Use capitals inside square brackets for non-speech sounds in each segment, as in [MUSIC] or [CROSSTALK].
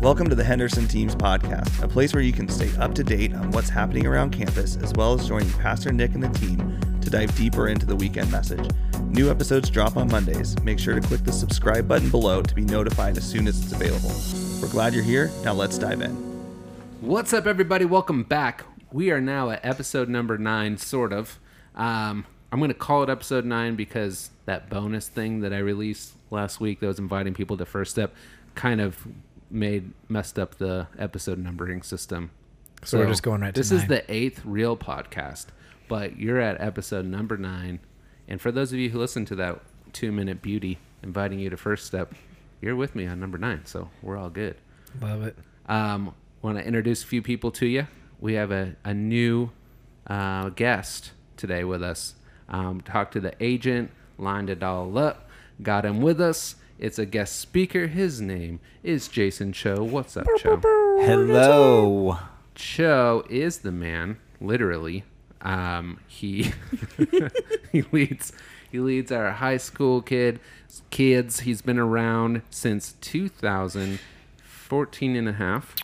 Welcome to the Henderson Teams Podcast, a place where you can stay up to date on what's happening around campus, as well as joining Pastor Nick and the team to dive deeper into the weekend message. New episodes drop on Mondays. Make sure to click the subscribe button below to be notified as soon as it's available. We're glad you're here. Now let's dive in. What's up, everybody? Welcome back. We are now at episode number nine, sort of. Um, I'm going to call it episode nine because that bonus thing that I released last week that was inviting people to First Step kind of made messed up the episode numbering system. So we're just going right to This is nine. the eighth real podcast, but you're at episode number nine. And for those of you who listen to that two minute beauty inviting you to First Step, you're with me on number nine, so we're all good. Love it. Um, want to introduce a few people to you. We have a, a new uh, guest today with us. Um, talked to the agent, lined it all up, got him with us. It's a guest speaker. His name is Jason Cho. What's up, Cho? Hello. Cho is the man, literally. Um, he [LAUGHS] he leads he leads our high school kid kids. He's been around since 2014 and a half.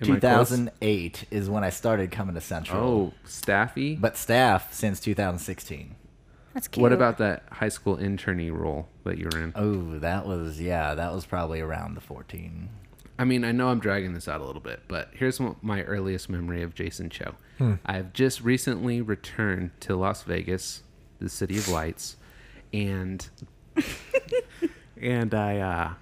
Am 2008 is when I started coming to Central. Oh, staffy. But staff since 2016. That's cute. what about that high school internee role that you were in? Oh, that was, yeah, that was probably around the 14. I mean, I know I'm dragging this out a little bit, but here's my earliest memory of Jason Cho. I've just recently returned to Las Vegas, the city of lights, and [LAUGHS] and I uh,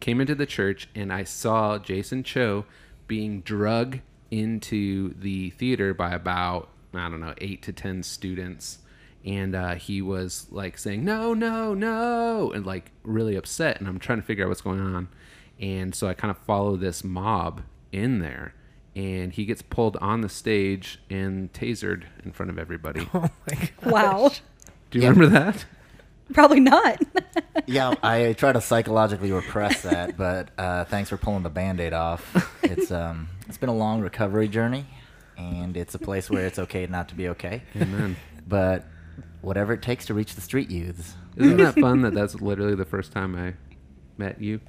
came into the church and I saw Jason Cho being drug into the theater by about I don't know eight to ten students, and uh, he was like saying no, no, no, and like really upset, and I'm trying to figure out what's going on, and so I kind of follow this mob in there. And he gets pulled on the stage and tasered in front of everybody. [LAUGHS] Oh my god. Wow. Do you remember that? Probably not. [LAUGHS] Yeah, I try to psychologically repress that, but uh, thanks for pulling the band-aid off. It's [LAUGHS] um, it's been a long recovery journey, and it's a place where it's okay not to be okay. Amen. But whatever it takes to reach the street youths. Isn't that fun that [LAUGHS] that's literally the first time I met you?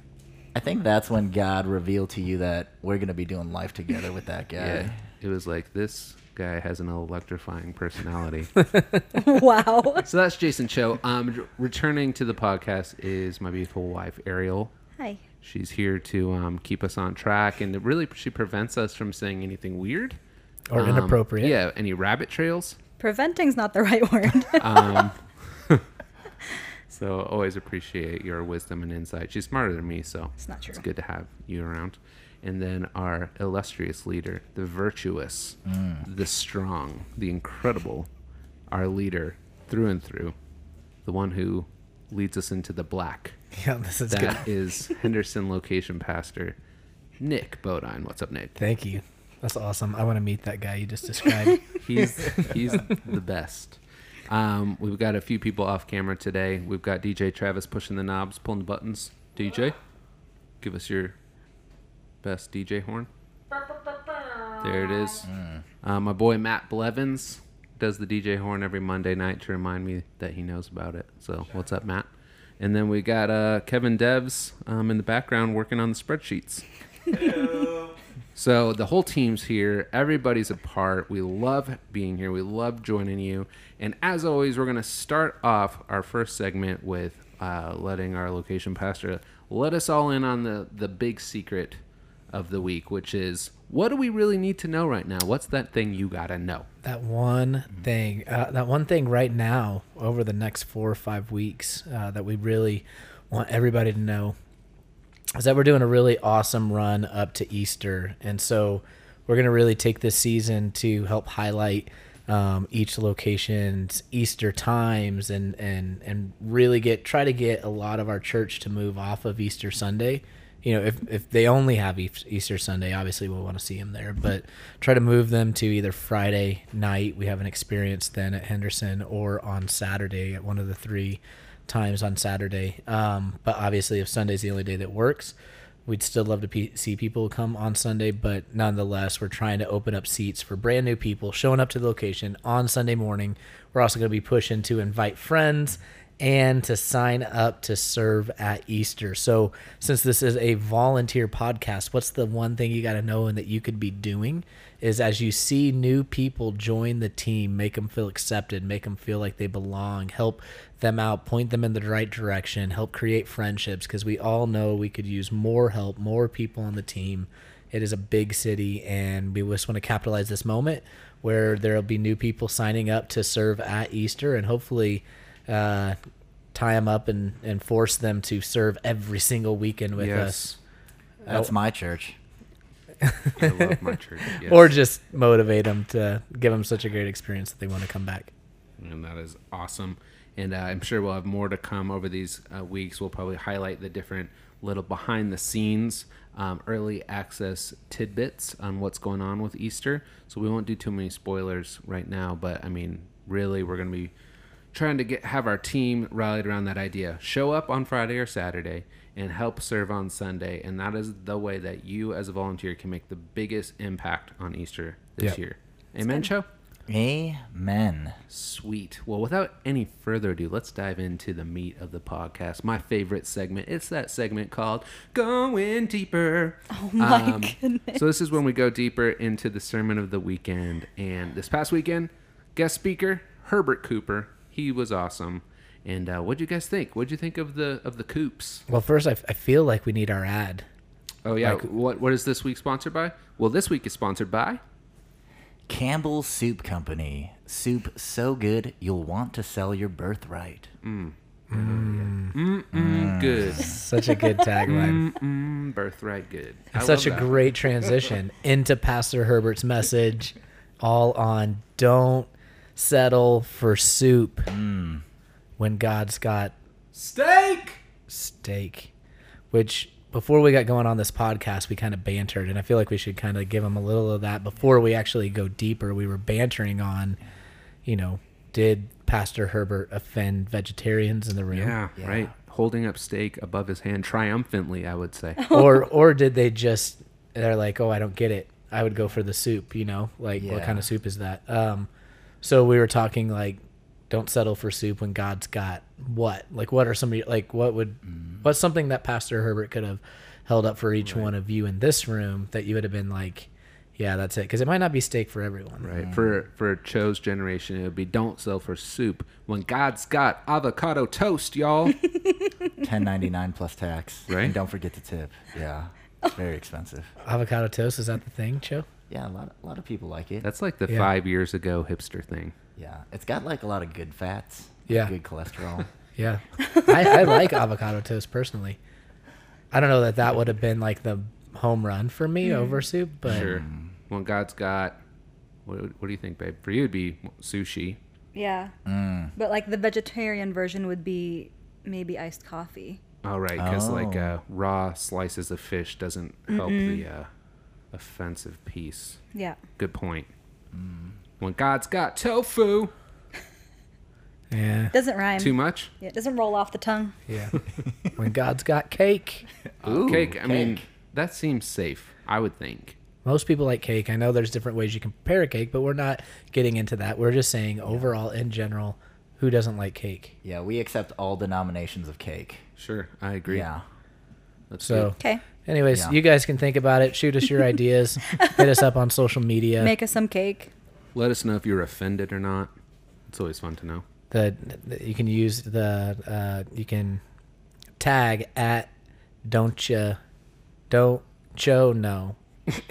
I think that's when God revealed to you that we're going to be doing life together with that [LAUGHS] guy. Yeah. It was like this guy has an electrifying personality. [LAUGHS] wow. so that's Jason Cho. Um, returning to the podcast is my beautiful wife Ariel. Hi. She's here to um, keep us on track, and really she prevents us from saying anything weird Or Um, inappropriate. Yeah, any rabbit trails. Preventing's not the [LAUGHS] right word. Um, [LAUGHS] so always appreciate your wisdom and insight. She's smarter than me, so It's not true. It's good to have you around. And then our illustrious leader, the virtuous, the strong, the incredible, our leader through and through, the one who leads us into the black. [LAUGHS] Yeah, this is good. That is Henderson location pastor Nick Bodine. What's up, Nick? Thank you. That's awesome. I want to meet that guy you just described. [LAUGHS] He's he's the best. Um, we've got a few people off camera today. We've got DJ Travis pushing the knobs, pulling the buttons. DJ, give us your best DJ horn. There it is. Uh, my boy Matt Blevins does the DJ horn every Monday night to remind me that he knows about it. So what's up, Matt? And then we got uh, Kevin Devs um, in the background working on the spreadsheets. So the whole team's here. Everybody's a part. We love being here. We love joining you. And as always, we're going to start off our first segment with uh, letting our location pastor let us all in on the, the big secret of the week, which is what do we really need to know right now? What's that thing you got to know? that one thing, uh, that one thing right now over the next four or five weeks uh, that we really want everybody to know is that we're doing a really awesome run up to Easter. And so we're going to really take this season to help highlight um, each location's Easter times and, and, and really get, try to get a lot of our church to move off of Easter Sunday. You know, if, if they only have Easter Sunday, obviously we'll want to see them there, but try to move them to either Friday night, we have an experience then at Henderson, or on Saturday at one of the three times on Saturday. Um, but obviously, if Sunday's the only day that works, we'd still love to see people come on Sunday. But nonetheless, we're trying to open up seats for brand new people showing up to the location on Sunday morning. We're also going to be pushing to invite friends and to sign up to serve at Easter. So, since this is a volunteer podcast, what's the one thing you got to know and that you could be doing is as you see new people join the team, make them feel accepted, make them feel like they belong, help them out, point them in the right direction, help create friendships because we all know we could use more help, more people on the team. It is a big city, and we just want to capitalize this moment where there'll be new people signing up to serve at Easter, and hopefully uh, tie them up and, and force them to serve every single weekend with us. That's my church. I love my church. [LAUGHS] Yes. Or just motivate them to give them such a great experience that they want to come back. and that is awesome. And uh, I'm sure we'll have more to come over these uh, weeks. We'll probably highlight the different little behind the scenes, um, early access tidbits on what's going on with Easter. So we won't do too many spoilers right now. But I mean, really, we're going to be trying to get have our team rallied around that idea. Show up on Friday or Saturday and help serve on Sunday, and that is the way that you, as a volunteer, can make the biggest impact on Easter this Yep. year. Amen, Cho. Amen. Sweet. Well, without any further ado, let's dive into the meat of the podcast. My favorite segment. It's that segment called Going Deeper. Oh my um, goodness. So this is when we go deeper into the sermon of the weekend. And this past weekend, guest speaker Herbert Cooper. He was awesome. And uh, what do you guys think? What do you think of the of the coops? Well, first, I, I feel like we need our ad. Oh yeah. Like- what what is this week sponsored by? Well, this week is sponsored by. Campbell's Soup Company. Soup so good you'll want to sell your birthright. Mm, good. [LAUGHS] Such a good tagline. Mm, birthright good. I Such a that. great transition [LAUGHS] into Pastor Herbert's message, all on don't settle for soup when God's got steak. steak. Which before we got going on this podcast, we kind of bantered, and I feel like we should kind of give them a little of that before we actually go deeper. We were bantering on, you know, did Pastor Herbert offend vegetarians in the room? Yeah, Yeah. right. Holding up steak above his hand triumphantly, I would say. [LAUGHS] or or did they just they're like oh i don't get it i would go for the soup you know like what kind of soup is that um so we were talking like don't settle for soup when god's got what like what are some of your, like what would mm. what's something that pastor herbert could have held up for each one of you in this room that you would have been like yeah that's it because it might not be steak for everyone Right. Mm. For for Cho's generation, it would be don't sell for soup when God's got avocado toast, y'all. [LAUGHS] Ten ninety nine plus tax. Right. And don't forget the tip. Yeah. It's very expensive. [LAUGHS] avocado toast is that the thing Cho? Yeah, a lot a lot of people like it. That's like the Yeah. five years ago hipster thing. Yeah. It's got like a lot of good fats. Yeah. Good cholesterol. [LAUGHS] Yeah, I, I like avocado toast personally. I don't know that that would have been like the home run for me over soup, but Sure. When God's got, what, what do you think, babe? For you, it'd be sushi. Yeah. Mm. But like the vegetarian version would be maybe iced coffee. Oh, right. Because like Oh. uh, raw slices of fish doesn't help the uh, offensive piece. Yeah. Good point. When God's got tofu, [LAUGHS] yeah, Doesn't rhyme. too much. Yeah, it doesn't roll off the tongue. yeah. [LAUGHS] when God's got cake, Ooh, cake. I mean, that seems safe. I would think. most people like cake. I know there's different ways you can prepare a cake, but we're not getting into that. We're just saying overall, in general, who doesn't like cake? yeah, we accept all denominations of cake. Sure, I agree. Yeah. That's So, good. Okay. anyways, Yeah. you guys can think about it. Shoot us your [LAUGHS] ideas. Hit us up on social media. Make us some cake. Let us know if you're offended or not. It's always fun to know. the, the you can use the uh, you can tag at don't you don't cho no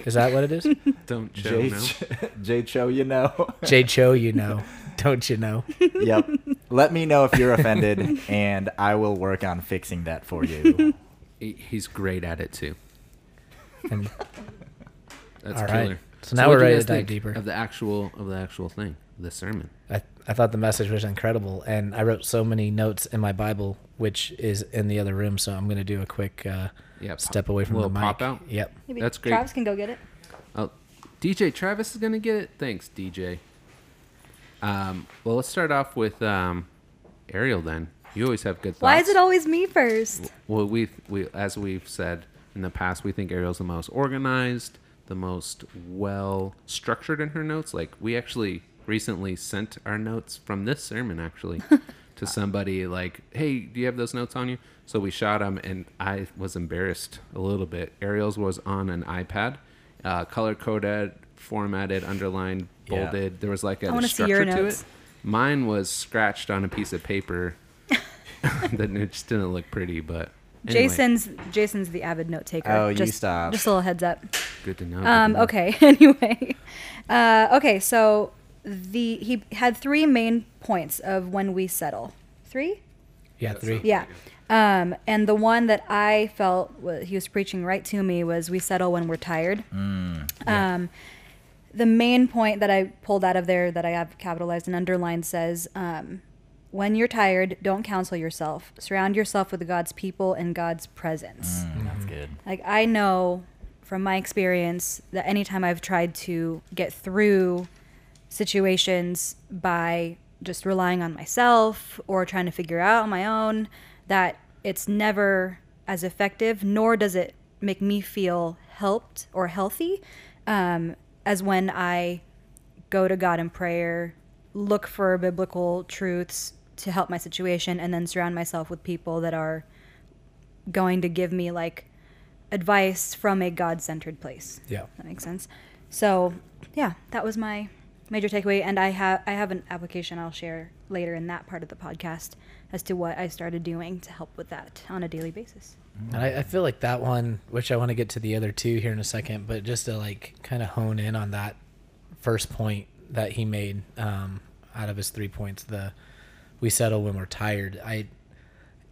is that what it is [LAUGHS] Don't show J, no. [LAUGHS] J Cho, you know. [LAUGHS] j cho you know don't you know yep. Let me know if you're offended, and I will work on fixing that for you. He's great at it too. and That's All right. Killer. So now what'd we're you ready to dive deeper. of the actual of the actual thing, the sermon. I, I thought the message was incredible and i wrote so many notes in my bible which is in the other room so i'm going to do a quick uh, Yeah, pop- step away from the little mic pop out? yep Maybe That's great. Travis can go get it. Oh, DJ Travis is gonna get it. Thanks, DJ. Um, well, let's start off with um, Ariel. Then you always have good thoughts. Why is it always me first? Well, we we as we've said in the past, we think Ariel's the most organized, the most well structured in her notes. Like we actually recently sent our notes from this sermon actually [LAUGHS] to somebody like, "Hey, do you have those notes on you?" So we shot them, and I was embarrassed a little bit. Ariel's was on an iPad, uh, color coded, formatted, underlined, Yeah. bolded. There was like a I wanna see structure your to it. Mine was scratched on a piece of paper. [LAUGHS] [LAUGHS] that it just didn't look pretty, but anyway, Jason's Jason's the avid note taker. Oh, you just, stop. Just a little heads up. good to know. good Um, to know. okay. [LAUGHS] Anyway, uh, okay. So the he had three main points of when we settle. Three. Yeah, three. Yeah. Um, and the one that I felt wa- he was preaching right to me was we settle when we're tired. Um, the main point that I pulled out of there that I have capitalized and underlined says, um, when you're tired, don't counsel yourself. Surround yourself with God's people and God's presence. Mm, that's good. Like I know from my experience that anytime I've tried to get through situations by just relying on myself or trying to figure out on my own that it's never as effective nor does it make me feel helped or healthy um, as when I go to God in prayer, look for biblical truths to help my situation, and then surround myself with people that are going to give me like advice from a God centered place. Yeah. That makes sense. So yeah, that was my major takeaway, and I have I have an application I'll share later in that part of the podcast as to what I started doing to help with that on a daily basis. And I, I feel like that one, which I want to get to the other two here in a second, but just to like kind of hone in on that first point that he made um, out of his three points, the we settle when we're tired. I,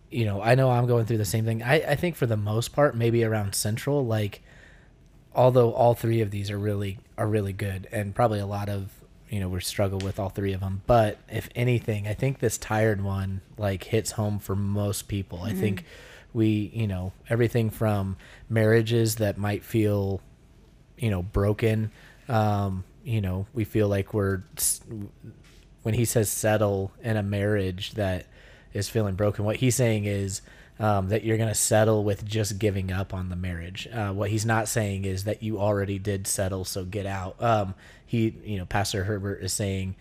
you know, I know I'm going through the same thing. I, I think for the most part, maybe around Central, like, although all three of these are really are really good, and probably a lot of you know we struggle with all three of them. But if anything, I think this tired one like hits home for most people. I think we you know everything from marriages that might feel you know broken um you know we feel like we're when he says settle in a marriage that is feeling broken what he's saying is um, that you're going to settle with just giving up on the marriage. Uh, what he's not saying is that you already did settle so get out. Um, he you know pastor herbert is saying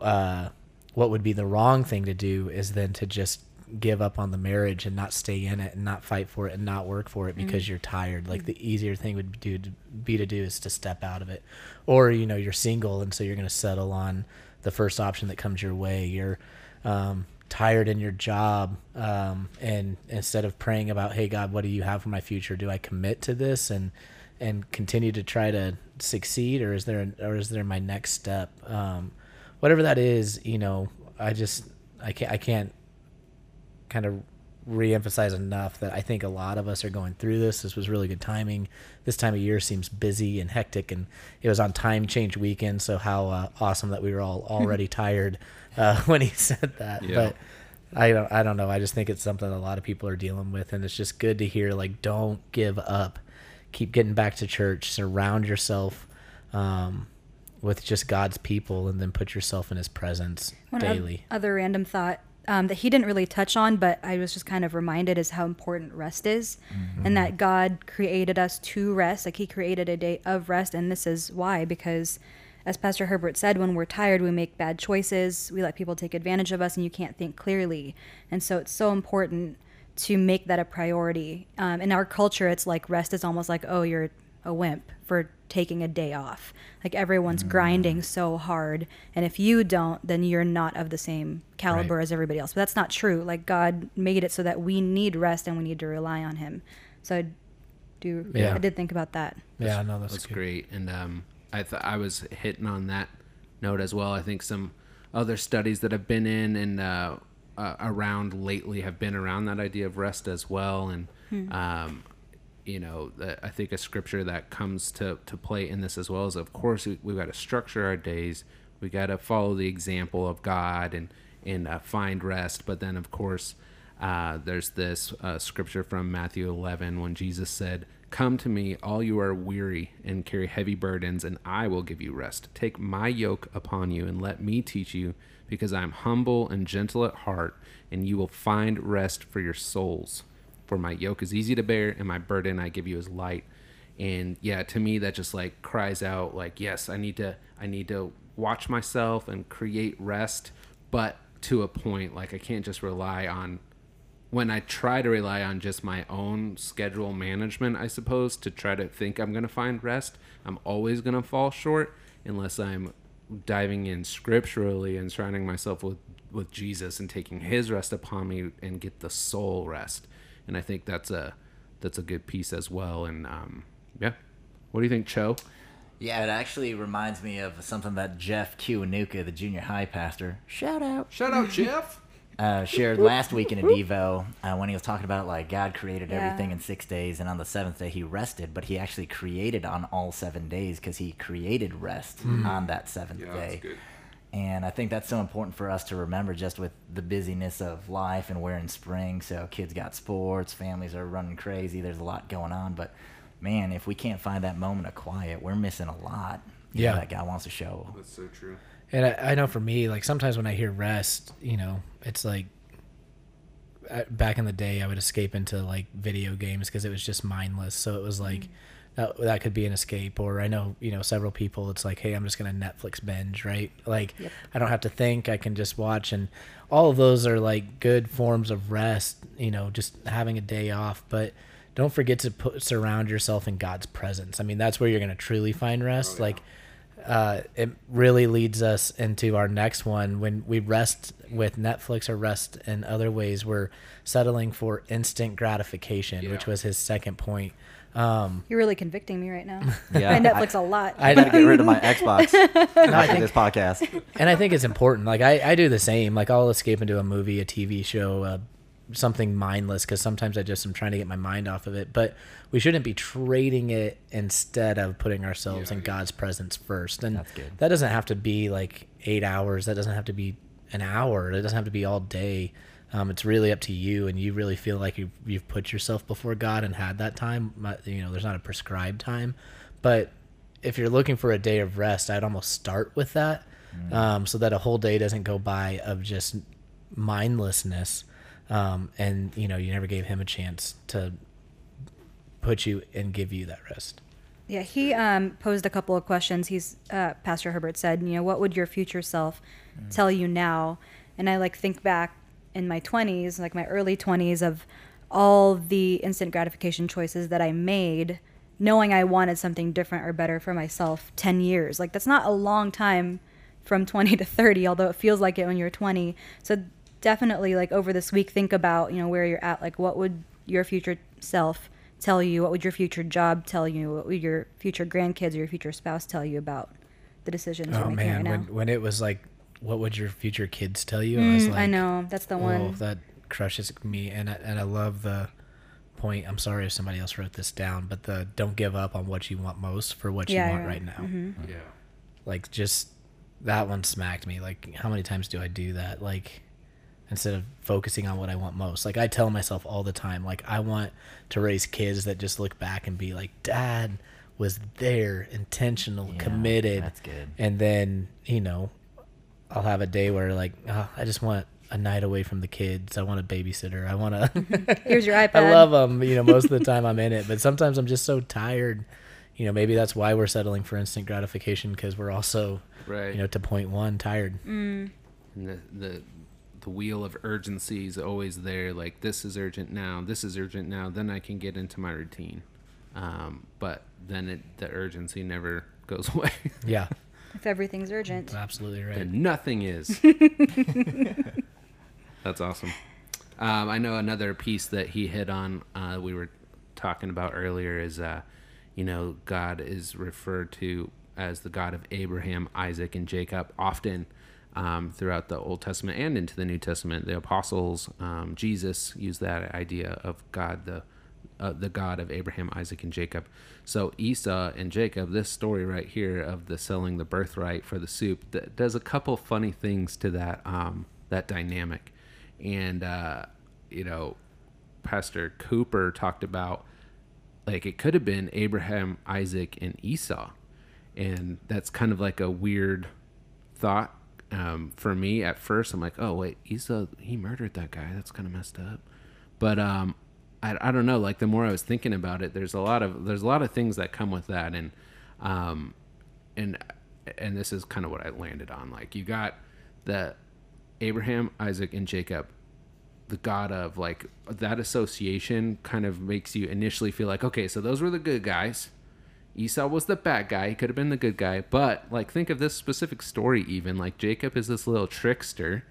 uh, what would be the wrong thing to do is then to just give up on the marriage and not stay in it and not fight for it and not work for it because you're tired. Like the easier thing would do to be to do is to step out of it. Or you know you're single and so you're going to settle on the first option that comes your way. You're um, tired in your job um, and instead of praying about hey god what do you have for my future? Do i commit to this and and continue to try to succeed or is there or is there my next step? Um, whatever that is you know i just i can't i can't kind of re-emphasize enough that I think a lot of us are going through this. This was really good timing. This time of year seems busy and hectic, and it was on time change weekend. So how uh, awesome that we were all [LAUGHS] already tired uh, [LAUGHS] when he said that. Yeah. But I don't, I don't know. I just think it's something a lot of people are dealing with, and it's just good to hear. Like, don't give up. Keep getting back to church. Surround yourself. Um, with just God's people, and then put yourself in His presence One daily. other random thought um, that he didn't really touch on, but I was just kind of reminded is how important rest is, and that God created us to rest. Like He created a day of rest, and this is why because. As Pastor Herbert said, when we're tired, we make bad choices. We let people take advantage of us, and you can't think clearly. And so it's so important to make that a priority. Um, in our culture, it's like rest is almost like, oh, you're a wimp for taking a day off. Like everyone's grinding so hard, and if you don't, then you're not of the same caliber Right. as everybody else. But that's not true. Like God made it so that we need rest and we need to rely on Him. So I do. Yeah. I did think about that. Yeah, no, that's, That's great. And um, I th- I was hitting on that note as well. I think some other studies that have been in and uh, uh, around lately have been around that idea of rest as well. And um, you know, I think a scripture that comes to to play in this as well is, of course, we, we've got to structure our days. We got to follow the example of God and and uh, find rest. But then, of course. Uh, there's this uh, scripture from Matthew 11 when Jesus said, Come to me, all you are weary and carry heavy burdens, and I will give you rest. Take my yoke upon you and let me teach you, because I am humble and gentle at heart, and you will find rest for your souls. For my yoke is easy to bear, and my burden I give you is light. And yeah, to me that just like cries out like, yes, I need to I need to watch myself and create rest, but to a point. Like I can't just rely on when I try to rely on just my own schedule management, I suppose, to try to think I'm going to find rest, I'm always going to fall short unless I'm diving in scripturally and surrounding myself with, with Jesus and taking his rest upon me and get the soul rest. And I think that's a that's a good piece as well. And um, yeah. What do you think, Cho? Yeah, it actually reminds me of something that Jeff Kiwanuka, the junior high pastor, shout out, Shout out [LAUGHS] Jeff. uh, shared last week in a Devo uh, when he was talking about like God created Yeah. everything in six days, and on the seventh day he rested. But he actually created on all seven days because he created rest on that seventh day. And I think that's so important for us to remember just with the busyness of life and we're in spring, so kids got sports, families are running crazy, there's a lot going on. But man, if we can't find that moment of quiet, we're missing a lot. you know, Yeah. that God wants to show. That's so true. And I, I know for me, like sometimes when I hear rest, you know, it's like uh, back in the day, I would escape into like video games because it was just mindless. So it was like that that could be an escape. Or I know you know several people. It's like, hey, I'm just gonna Netflix binge, right? Like Yep. I don't have to think. I can just watch, and all of those are like good forms of rest. You know, just having a day off, but. Don't forget to put, surround yourself in God's presence. I mean, that's where you're going to truly find rest. Like, uh, it really leads us into our next one. When we rest with Netflix or rest in other ways, we're settling for instant gratification, which was his second point. Um, You're really convicting me right now. [LAUGHS] Yeah, I Netflix a lot. I, I gotta get rid of my [LAUGHS] Xbox after I think- this podcast. and I think it's important. Like I, I do the same. Like I'll escape into a movie, a TV show, uh, something mindless because sometimes I just am trying to get my mind off of it. But we shouldn't be trading it instead of putting ourselves in God's presence first. And That's good. that doesn't have to be like eight hours. That doesn't have to be an hour. It doesn't have to be all day. Um, it's really up to you, and you really feel like you've, you've put yourself before God and had that time. You know, there's not a prescribed time, but if you're looking for a day of rest, I'd almost start with that, um, so that a whole day doesn't go by of just mindlessness, um, and you know you never gave him a chance to put you and give you that rest. Yeah, he um, posed a couple of questions. He's uh, Pastor Herbert said, you know, what would your future self tell you now? And I like think back in my 20s, like my early 20s of all the instant gratification choices that I made knowing I wanted something different or better for myself 10 years. Like that's not a long time from 20 to 30, although it feels like it when you're 20. So definitely like over this week think about, you know, where you're at, like what would your future self tell you? What would your future job tell you? What would your future grandkids or your future spouse tell you about the decisions you're Oh making man, right now? when when it was like, what would your future kids tell you? I was Mm, like, I know that's the Oh, one. that crushes me, and I, and I love the point. I'm sorry if somebody else wrote this down, but the don't give up on what you want most for what Yeah, you want yeah. right now. hmm Yeah. Like just that one smacked me. Like how many times do I do that? Like instead of focusing on what I want most. Like I tell myself all the time, like I want to raise kids that just look back and be like, Dad was there, intentional, Yeah, committed. That's good. And then, you know, I'll have a day where like, oh, I just want a night away from the kids. I want a babysitter. I want to. [LAUGHS] [LAUGHS] Here's your iPad. I love them. You know, most of the time I'm in it, but sometimes I'm just so tired. You know, maybe that's why we're settling for instant gratification because we're also, Right. you know, to point one, tired. Mm. and the, the the wheel of urgency is always there like this is urgent now this is urgent now then i can get into my routine um, but then it, the urgency never goes [LAUGHS] away Yeah, If everything's urgent. absolutely right. and nothing is [LAUGHS] that's awesome um, i know another piece that he hit on uh, we were talking about earlier is uh, you know god is referred to as the god of abraham isaac and jacob often um, throughout the Old Testament and into the New Testament. The apostles, um, Jesus used that idea of God, the uh, the God of Abraham, Isaac, and Jacob. So Esau and Jacob, this story right here of the selling the birthright for the soup, that does a couple funny things to that um, that dynamic, and uh, you know, Pastor Cooper talked about like it could have been Abraham, Isaac, and Esau, and that's kind of like a weird thought um, for me at first. I'm like, oh wait, Esau he murdered that guy. That's kind of messed up. But um, I, I don't know. Like the more I was thinking about it, there's a lot of there's a lot of things that come with that, and um, and and this is kind of what I landed on. Like you got the Abraham, Isaac, and Jacob, the God of like that association kind of makes you initially feel like, okay, so those were the good guys. Esau was the bad guy. He could have been the good guy. But like think of this specific story even. Like Jacob is this little trickster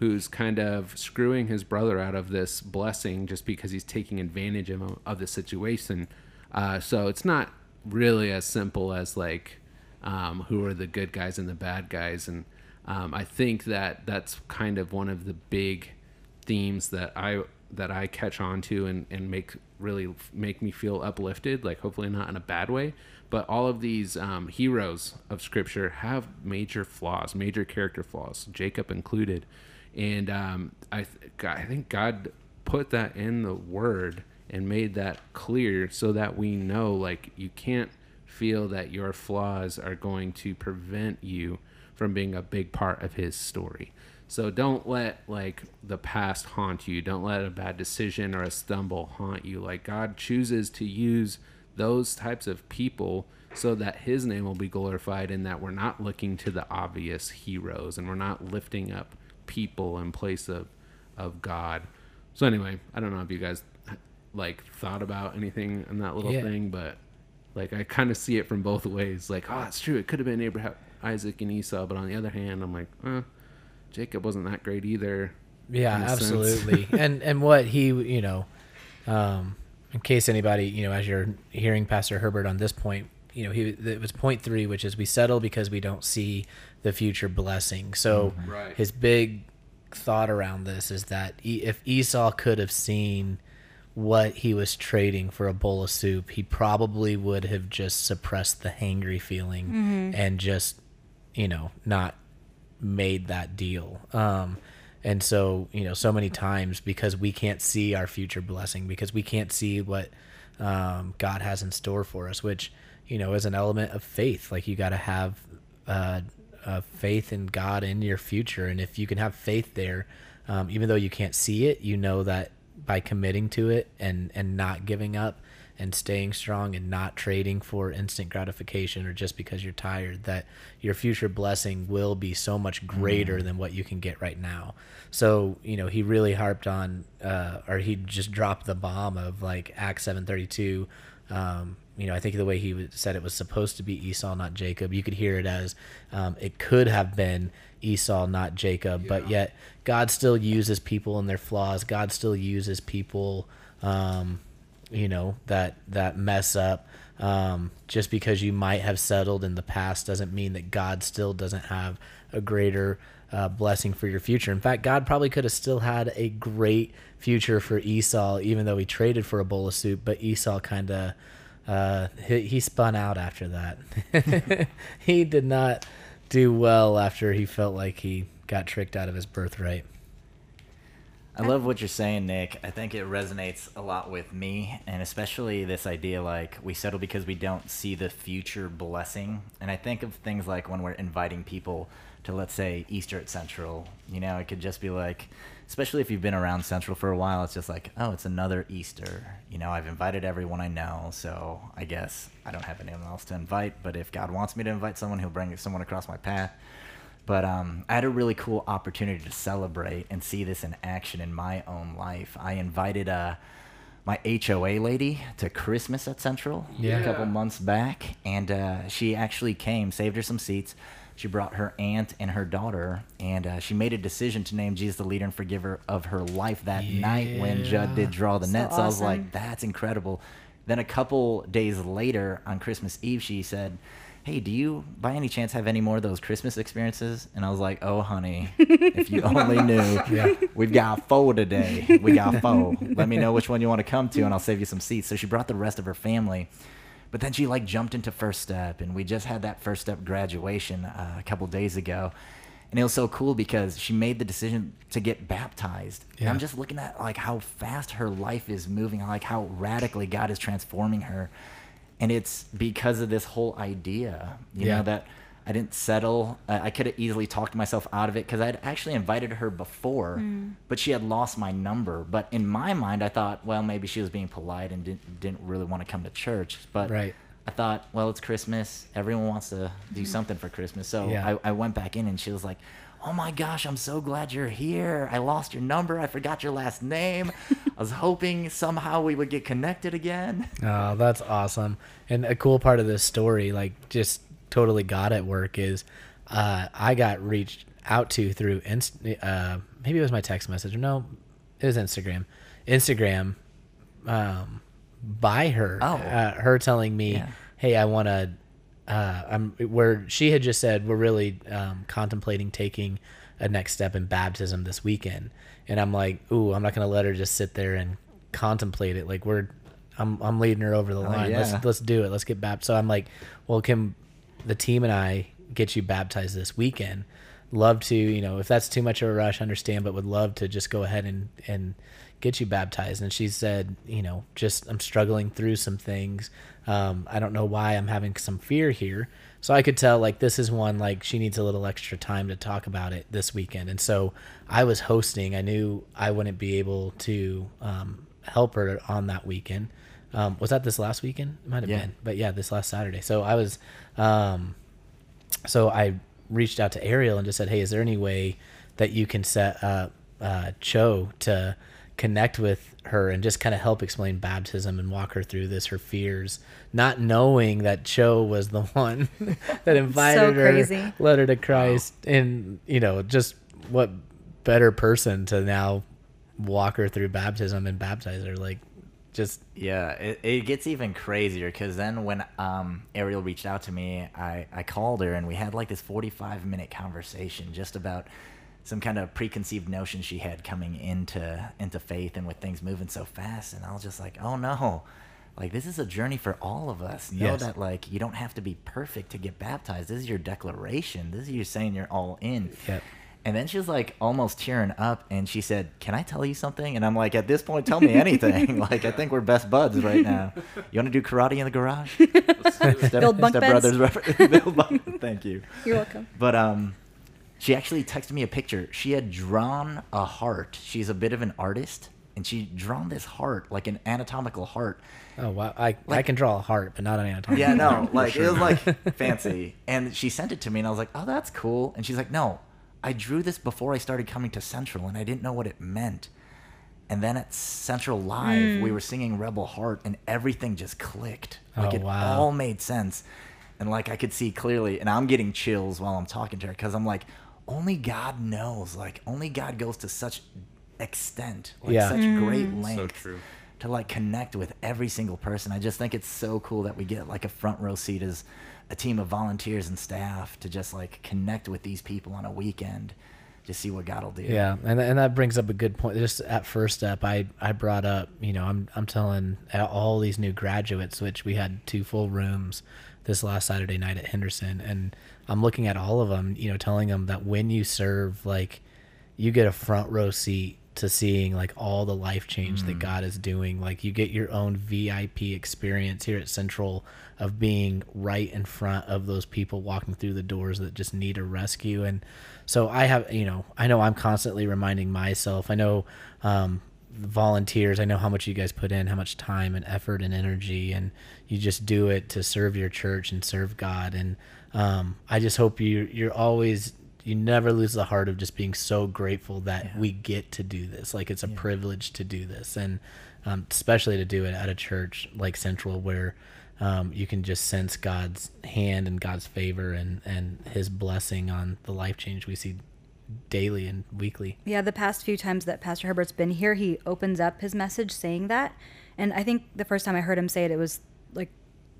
who's kind of screwing his brother out of this blessing just because he's taking advantage of, of the situation. Uh, so it's not really as simple as like um, who are the good guys and the bad guys. And um, I think that that's kind of one of the big themes that I that I catch on to and, and make really make me feel uplifted, like hopefully not in a bad way. But all of these um, heroes of scripture have major flaws, major character flaws, Jacob included. And um, I, th- I think God put that in the word and made that clear so that we know like you can't feel that your flaws are going to prevent you from being a big part of his story. So don't let like the past haunt you. Don't let a bad decision or a stumble haunt you. Like God chooses to use those types of people so that his name will be glorified and that we're not looking to the obvious heroes and we're not lifting up people in place of of God. So anyway, I don't know if you guys like thought about anything in that little Yeah. thing, but like I kind of see it from both ways. Like, oh, it's true. It could have been Abraham, Isaac, and Esau, but on the other hand, I'm like, eh, Jacob wasn't that great either. Yeah, in a sense. absolutely. [LAUGHS] and and what he, you know, um, in case anybody, you know, as you're hearing Pastor Herbert on this point, you know, he it was point three, which is we settle because we don't see the future blessing. So Right. his big thought around this is that e- if Esau could have seen what he was trading for a bowl of soup, he probably would have just suppressed the hangry feeling and just, you know, not made that deal. Um, and so, you know, so many times because we can't see our future blessing, because we can't see what um, God has in store for us, which, you know, is an element of faith. Like you got to have uh, uh, faith in God in your future. And if you can have faith there, um, even though you can't see it, you know that by committing to it and, and not giving up and staying strong and not trading for instant gratification or just because you're tired that your future blessing will be so much greater than what you can get right now so you know he really harped on uh, or he just dropped the bomb of like acts 732 um, you know i think the way he said it was supposed to be esau not jacob. You could hear it as um, it could have been esau not jacob. But yet god still uses people and their flaws. God still uses people um, you know that that mess up. Um, just because you might have settled in the past doesn't mean that god still doesn't have a greater uh, blessing for your future. In fact god probably could have still had a great future for esau even though he traded for a bowl of soup but esau kind of uh, he, he spun out after that. [LAUGHS] He did not do well after he felt like he got tricked out of his birthright I love what you're saying, Nick. I think it resonates a lot with me, and especially this idea like we settle because we don't see the future blessing. And I think of things like when we're inviting people to, let's say, Easter at Central. You know, it could just be like, especially if you've been around Central for a while, it's just like, oh, it's another Easter. You know, I've invited everyone I know, so I guess I don't have anyone else to invite. But if God wants me to invite someone, He'll bring someone across my path. But um, I had a really cool opportunity to celebrate and see this in action in my own life. I invited uh, my HOA lady to Christmas at Central Yeah. a couple months back, and uh, she actually came, saved her some seats. She brought her aunt and her daughter, and uh, she made a decision to name Jesus the leader and forgiver of her life that night when Jud did draw the So net. So I was like, that's incredible. Then a couple days later on Christmas Eve, she said, Hey, do you by any chance have any more of those Christmas experiences? And I was like, Oh, honey, if you [LAUGHS] only knew. We've got four today. We got four. Let me know which one you want to come to, and I'll save you some seats. So she brought the rest of her family. But then she like jumped into First Step, and we just had that First Step graduation uh, a couple days ago. And it was so cool because she made the decision to get baptized. And I'm just looking at like how fast her life is moving, like how radically God is transforming her. And it's because of this whole idea, you Yeah. know, that I didn't settle. I I could have easily talked myself out of it because I'd actually invited her before, hmm. but she had lost my number. But in my mind, I thought, well, maybe she was being polite and didn't, didn't really want to come to church. But Right. I thought, well, it's Christmas. Everyone wants to do hmm. something for Christmas. So Yeah. I, I went back in and she was like, oh my gosh, I'm so glad you're here. I lost your number. I forgot your last name. [LAUGHS] I was hoping somehow we would get connected again. Oh, that's awesome. And a cool part of this story, like just totally God at work, is uh, I got reached out to through inst- uh, maybe it was my text message. No, it was Instagram. Instagram um, by her. Oh. Uh, her telling me, Yeah. hey, I want to. Uh, I'm where she had just said we're really um, contemplating taking a next step in baptism this weekend, and I'm like, ooh, I'm not gonna let her just sit there and contemplate it. Like we're, I'm I'm leading her over the line. yeah. Let's let's do it. Let's get baptized. So I'm like, well, can the team and I get you baptized this weekend? Love to, you know, if that's too much of a rush, understand, but would love to just go ahead and and get you baptized. And she said, you know, just I'm struggling through some things. Um, I don't know why I'm having some fear here. So I could tell like this is one like she needs a little extra time to talk about it this weekend. And so I was hosting. I knew I wouldn't be able to um, help her on that weekend. Um, was that this last weekend? It might have Yeah. been, but yeah, this last Saturday. So I was, um, so I reached out to Ariel and just said, "Hey, is there any way that you can set up uh, Cho to connect with her and just kind of help explain baptism and walk her through this, her fears, not knowing that Cho was the [LAUGHS] one that invited her, crazy. led her to Christ, and you know, just what better person to now walk her through baptism and baptize her, like." Just Yeah, it, it gets even crazier because then when um, Ariel reached out to me, I, I called her and we had like this 45 minute conversation just about some kind of preconceived notion she had coming into into faith and with things moving so fast. And I was just like, oh no, like this is a journey for all of us. Know Yes. that like you don't have to be perfect to get baptized. This is your declaration. This is you saying you're all in. Yep. And then she's like almost tearing up and she said, Can I tell you something? And I'm like, At this point, tell me anything. [LAUGHS] like, I think we're best buds right now. You want to do karate in the garage? [LAUGHS] Step, Build bunk Step beds? Brothers refer- [LAUGHS] build bunk- Thank you. You're welcome. But um, she actually texted me a picture. She had drawn a heart. She's a bit of an artist. And she drawn this heart, like an anatomical heart. oh wow, I I can draw a heart, but not an anatomical. Yeah, no, [LAUGHS] like it was like [LAUGHS] fancy. And she sent it to me, and I was like, "Oh, that's cool." And she's like, "No, I drew this before I started coming to Central, and I didn't know what it meant." And then at Central Live, we hmm. were singing Rebel Heart, and everything just clicked. Oh, like Oh, it wow. all made sense, and like I could see clearly. And I'm getting chills while I'm talking to her because I'm like, only God knows. Like only God goes to such extent, like Yeah. such great mm. So length true. to like connect with every single person. I just think it's so cool that we get like a front row seat as a team of volunteers and staff to just like connect with these people on a weekend, to see what God will do. Yeah, and and that brings up a good point. Just at first step, I I brought up, you know, I'm I'm telling all these new graduates, which we had two full rooms this last Saturday night at Henderson, and I'm looking at all of them, you know, telling them that when you serve, like, you get a front row seat to seeing like all the life change that God is doing. Like you get your own VIP experience here at Central of being right in front of those people walking through the doors that just need a rescue. And so I have, you know, I know I'm constantly reminding myself. I know um, volunteers. I know how much you guys put in, how much time and effort and energy, and you just do it to serve your church and serve God. And um, I just hope you you're always you never lose the heart of just being so grateful that we get to do this. Like it's a privilege to do this, and um, especially to do it at a church like Central where. Um, you can just sense God's hand and God's favor and, and His blessing on the life change we see daily and weekly. Yeah, the past few times that Pastor Herbert's been here, he opens up his message saying that. And I think the first time I heard him say it, it was like,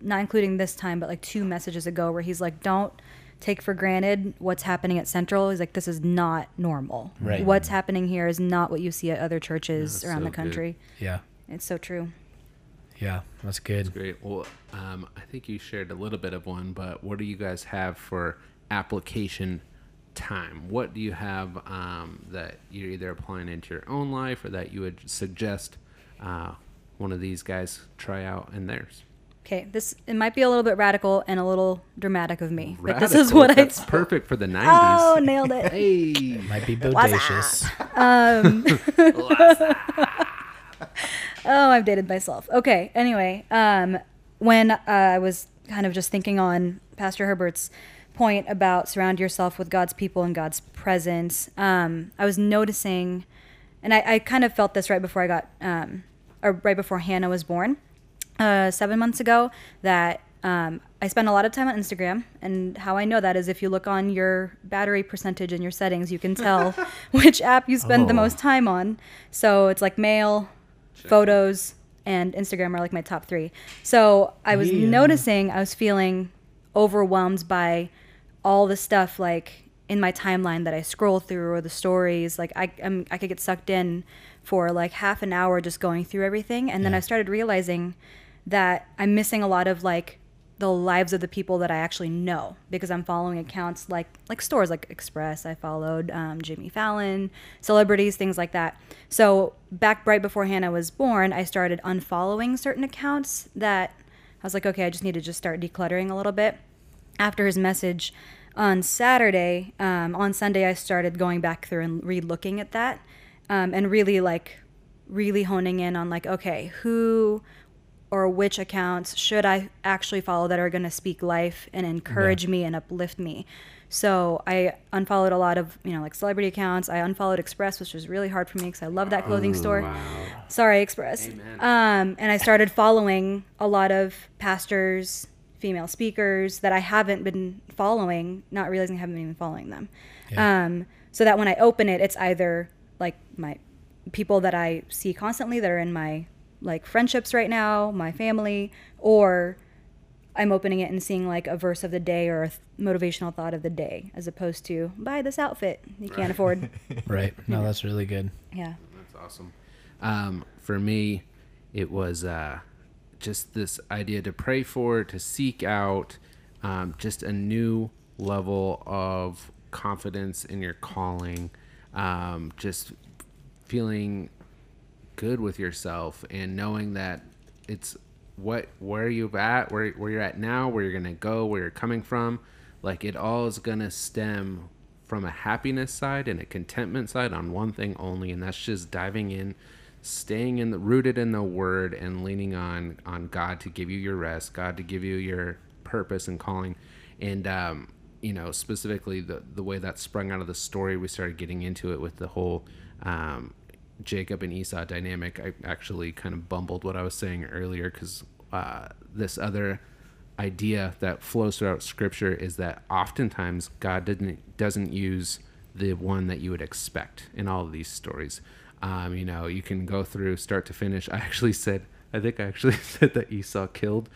not including this time, but like two messages ago, where he's like, don't take for granted what's happening at Central. He's like, this is not normal. Right. What's happening here is not what you see at other churches Yeah, around so the good. country. Yeah. It's so true. Yeah. That's good. Great. Well, um, I think you shared a little bit of one, but what do you guys have for application time? What do you have um, that you're either applying into your own life or that you would suggest uh, one of these guys try out in theirs? Okay, this it might be a little bit radical and a little dramatic of me, but this is what I. That's perfect for the 90s. Oh, [LAUGHS] nailed it. Hey. Might be bodacious. [LAUGHS] [LAUGHS] Oh, I've dated myself. Okay. Anyway, um, when uh, I was kind of just thinking on Pastor Herbert's point about surround yourself with God's people and God's presence. Um, I was noticing, and I, I, kind of felt this right before I got, um, or right before Hannah was born, uh, seven months ago, that um, I spend a lot of time on Instagram, and how I know that is if you look on your battery percentage in your settings, you can tell [LAUGHS] which app you spend oh. the most time on. So it's like mail, Check photos, and Instagram are like my top three. So I was yeah. noticing I was feeling overwhelmed by all the stuff like in my timeline that I scroll through or the stories. Like I I'm, I could get sucked in for like half an hour just going through everything, and yeah. then I started realizing that I'm missing a lot of like the lives of the people that I actually know because I'm following accounts like like stores like Express. I followed um, Jimmy Fallon, celebrities, things like that. So back right before Hannah was born, I started unfollowing certain accounts that I was like, okay, I just need to just start decluttering a little bit. After his message on Saturday, um, on Sunday, I started going back through and re-looking at that, um, and really like really honing in on like, okay, who or which accounts should I actually follow that are going to speak life and encourage yeah. me and uplift me. So I unfollowed a lot of you know like celebrity accounts. I unfollowed Express, which was really hard for me because I love that clothing oh, store. Wow. Sorry, Express. Um, and I started following a lot of pastors, female speakers that I haven't been following, not realizing I haven't been following them. Yeah. Um, so that when I open it, it's either like my people that I see constantly that are in my like friendships right now, my family, or I'm opening it and seeing like a verse of the day or a th- motivational thought of the day, as opposed to buy this outfit you can't right. afford. [LAUGHS] right. No, that's really good. Yeah. That's awesome. Um, for me, it was uh, just this idea to pray for, to seek out um, just a new level of confidence in your calling, um, just feeling good with yourself and knowing that it's what where you at where, where you're at now where you're gonna go where you're coming from like it all is gonna stem from a happiness side and a contentment side on one thing only and that's just diving in staying in the rooted in the word and leaning on on god to give you your rest god to give you your purpose and calling. And um you know specifically the the way that sprung out of the story we started getting into it with the whole um Jacob and Esau dynamic, I actually kind of bumbled what I was saying earlier because uh, this other idea that flows throughout Scripture is that oftentimes God doesn't doesn't use the one that you would expect in all of these stories. Um, you know, you can go through start to finish. I actually said, I think I actually [LAUGHS] said that Esau killed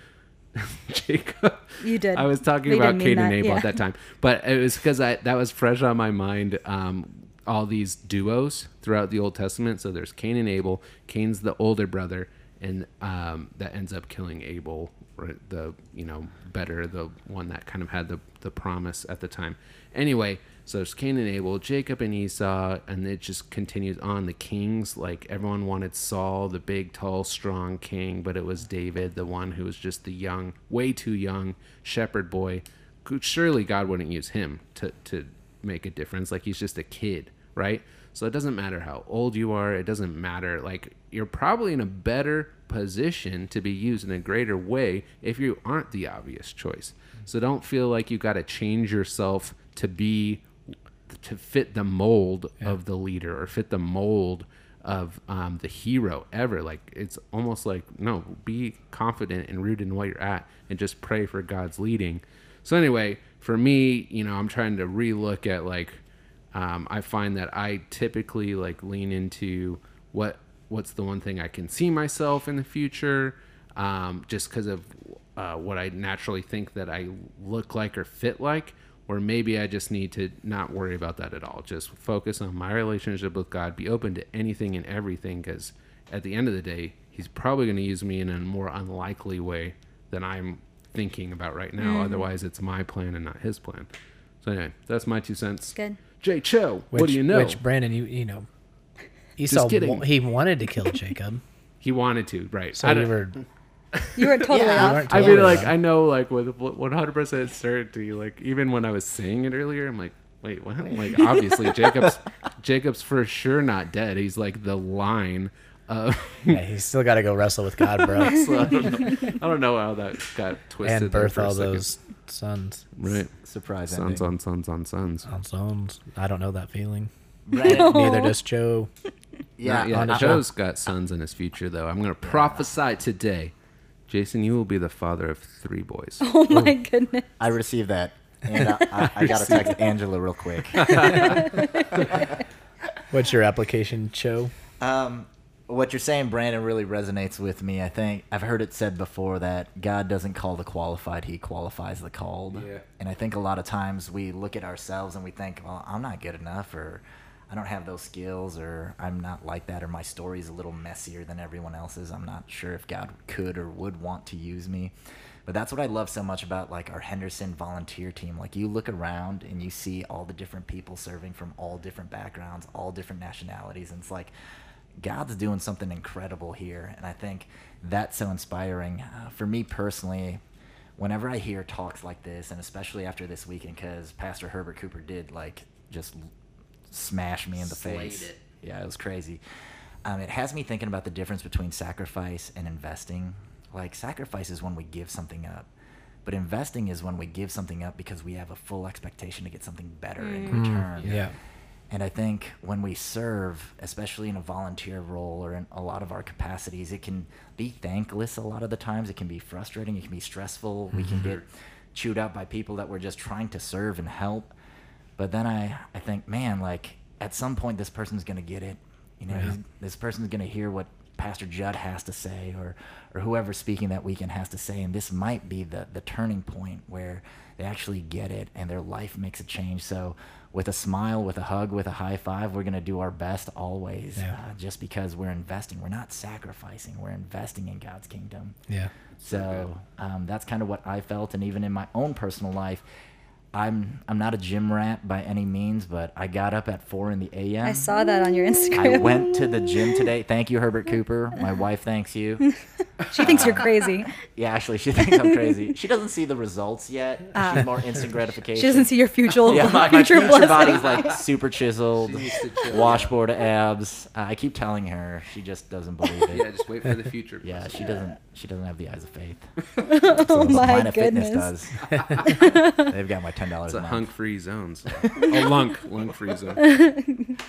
[LAUGHS] Jacob. You did. I was talking we about Cain and Abel yeah. at that time, but it was because I that was fresh on my mind um, all these duos throughout the Old Testament. So there's Cain and Abel. Cain's the older brother, and um, that ends up killing Abel, the you know better, the one that kind of had the the promise at the time. Anyway, so there's Cain and Abel, Jacob and Esau, and it just continues on. The kings, like everyone wanted Saul, the big, tall, strong king, but it was David, the one who was just the young, way too young shepherd boy. Surely God wouldn't use him to to make a difference. Like he's just a kid right? So it doesn't matter how old you are, it doesn't matter. Like, you're probably in a better position to be used in a greater way if you aren't the obvious choice. So don't feel like you got to change yourself to be, to fit the mold yeah. of the leader or fit the mold of um, the hero ever. Like, it's almost like, no, be confident and rooted in what you're at and just pray for God's leading. So, anyway, for me, you know, I'm trying to relook at like, um, I find that I typically like lean into what what's the one thing I can see myself in the future, um, just because of uh, what I naturally think that I look like or fit like, or maybe I just need to not worry about that at all. Just focus on my relationship with God, be open to anything and everything, because at the end of the day, He's probably going to use me in a more unlikely way than I'm thinking about right now. Mm. Otherwise, it's my plan and not His plan. So anyway, that's my two cents. Good. Jay Cho, which, what do you know? Which Brandon, you you know, Esau he wanted to kill Jacob. [LAUGHS] he wanted to, right? So you were [LAUGHS] you were totally yeah, off. Totally I mean, like I know, like with one hundred percent certainty, like even when I was saying it earlier, I'm like, wait, what? Like obviously [LAUGHS] Jacob's Jacob's for sure not dead. He's like the line Uh, yeah, he's still got to go wrestle with God, bro, so I, don't know, I don't know how that got twisted. and birth all second. those sons. Right. Surprise Sons ending. on sons on sons. On sons. I don't know that feeling. Brandon, Neither does Joe. Yeah, yeah. yeah. I- Joe's got sons in his future, though. I'm going to prophesy today. Jason, you will be the father of three boys. [LAUGHS] Oh my goodness. I received that. And I, I, I got to text [LAUGHS] Angela real quick. [LAUGHS] What's your application, Joe? Um, what you're saying, Brandon, really resonates with me. I think I've heard it said before that God doesn't call the qualified; He qualifies the called. Yeah. And I think a lot of times we look at ourselves and we think, "Well, I'm not good enough," or "I don't have those skills," or "I'm not like that," or "My story's a little messier than everyone else's." I'm not sure if God could or would want to use me. But that's what I love so much about like our Henderson volunteer team. Like you look around and you see all the different people serving from all different backgrounds, all different nationalities, and it's like God's doing something incredible here, and I think that's so inspiring uh, for me personally. Whenever I hear talks like this, and especially after this weekend, because Pastor Herbert Cooper did like just smash me in the Slayed face. it. Yeah, it was crazy. Um, it has me thinking about the difference between sacrifice and investing. Like sacrifice is when we give something up, but investing is when we give something up because we have a full expectation to get something better in return. Yeah. And I think when we serve, especially in a volunteer role or in a lot of our capacities, it can be thankless a lot of the times. It can be frustrating. It can be stressful. We can mm-hmm. get chewed out by people that we're just trying to serve and help. But then I, I think, man, like at some point this person's going to get it. You know, Yeah. this person's going to hear what Pastor Jud has to say or, or whoever's speaking that weekend has to say. And this might be the, the turning point where they actually get it and their life makes a change. So with a smile, with a hug, with a high five, we're going to do our best always Yeah. uh, just because we're investing. We're not sacrificing. We're investing in God's kingdom. Yeah. So um, that's kind of what I felt, and even in my own personal life, I'm I'm not a gym rat by any means, but I got up at four in the a.m. I saw that on your Instagram. I went to the gym [LAUGHS] today. Thank you, Herbert Cooper. My wife thanks you. [LAUGHS] she thinks you're crazy. [LAUGHS] Yeah, actually, she thinks I'm crazy. She doesn't see the results yet. She's more instant gratification. She doesn't see your future, yeah, my, my future future body's like super chiseled, She needs to chill, washboard abs. Uh, I keep telling her, she just doesn't believe it. Yeah, just wait for the future. Yeah, she doesn't. She doesn't have the eyes of faith. oh my goodness. Fitness does. They've got my ten dollars It's a a hunk free zone. So. [LAUGHS] oh, lunk. Lunk free zone. [LAUGHS]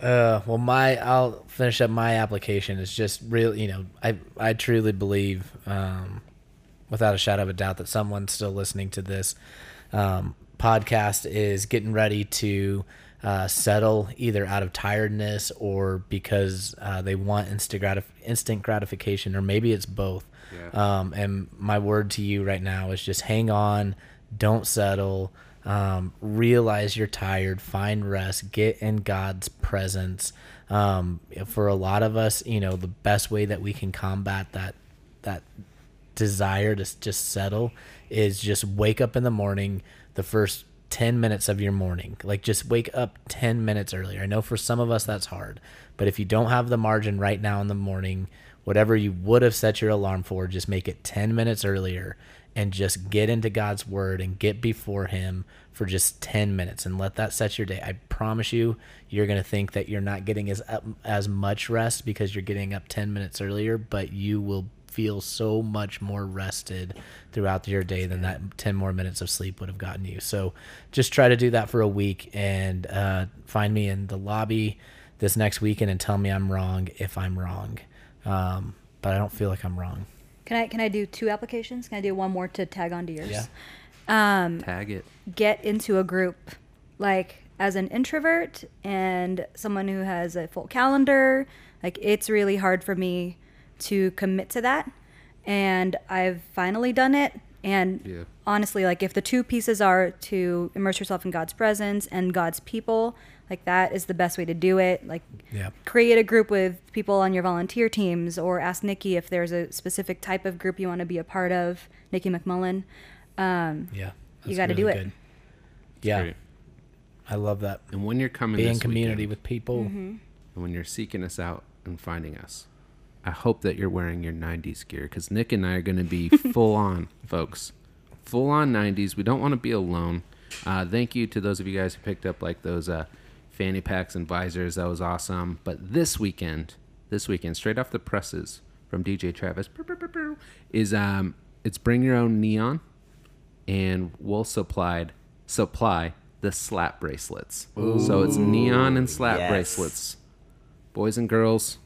Uh, well, my I'll finish up my application. It's just real, you know. I I truly believe, um, without a shadow of a doubt, that someone still listening to this um, podcast is getting ready to uh, settle either out of tiredness or because uh, they want instant gratif- instant gratification, or maybe it's both. Yeah. Um, and my word to you right now is just hang on, don't settle. Um, realize you're tired, find rest, get in God's presence. Um, for a lot of us, you know, the best way that we can combat that that desire to just settle is just wake up in the morning the first 10 minutes of your morning like just wake up 10 minutes earlier i know for some of us that's hard but if you don't have the margin right now in the morning whatever you would have set your alarm for just make it 10 minutes earlier and just get into god's word and get before him for just 10 minutes and let that set your day i promise you you're going to think that you're not getting as as much rest because you're getting up 10 minutes earlier but you will feel so much more rested throughout your day than that 10 more minutes of sleep would have gotten you. So just try to do that for a week and uh, find me in the lobby this next weekend and tell me I'm wrong if I'm wrong. Um, but I don't feel like I'm wrong. Can I can I do two applications? Can I do one more to tag onto yours? Yeah. Um, Tag it. get into a group, like as an introvert and someone who has a full calendar. Like it's really hard for me to commit to that, and I've finally done it. And Yeah. honestly, like if the two pieces are to immerse yourself in God's presence and God's people, like that is the best way to do it. Like Yeah. create a group with people on your volunteer teams or ask Nikki if there's a specific type of group you want to be a part of, Nikki McMullen. Um, Yeah. You gotta do it. Yeah. Great. I love that. And when you're coming Be in community weekend, with people. and when you're seeking us out and finding us, I hope that you're wearing your 90s gear because Nick and I are going to be [LAUGHS] full on, folks. Full on 90s. We don't want to be alone. Uh, thank you to those of you guys who picked up like those uh, fanny packs and visors. That was awesome. But this weekend, this weekend, straight off the presses from DJ Travis, is um, it's bring your own neon, and we'll supplied supply the slap bracelets. So it's neon and slap Yes. bracelets. Boys and girls,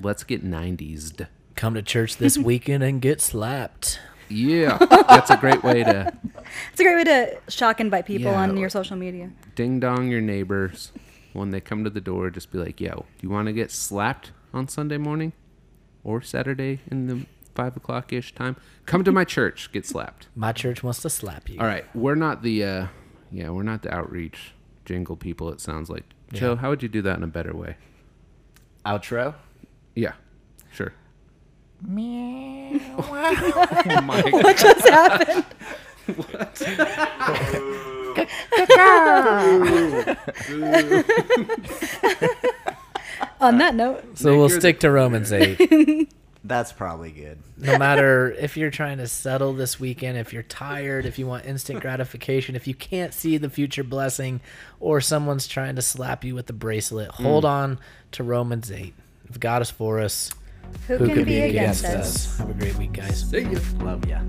let's get 90s. Come to church this [LAUGHS] weekend and get slapped. Yeah, [LAUGHS] that's a great way to It's a great way to shock and bite people Yeah, on your social media. ding dong your neighbors when they come to the door. Just be like, "Yo, do you want to get slapped on Sunday morning or Saturday in the five o'clock ish time? Come to my church, get slapped." My church wants to slap you. All right, we're not the uh, yeah, we're not the outreach jingle people. It sounds like Joe. How would you do that in a better way? Outro. Yeah, sure. [LAUGHS] On that note, So we'll stick to Romans 8. [LAUGHS] That's probably good. no matter if you're trying to settle this weekend, if you're tired, if you want instant gratification, if you can't see the future blessing, or someone's trying to slap you with the bracelet, mm. hold on to Romans 8. If God is for us, who, who can, be, against, us? Have a great week, guys. See ya. Love ya.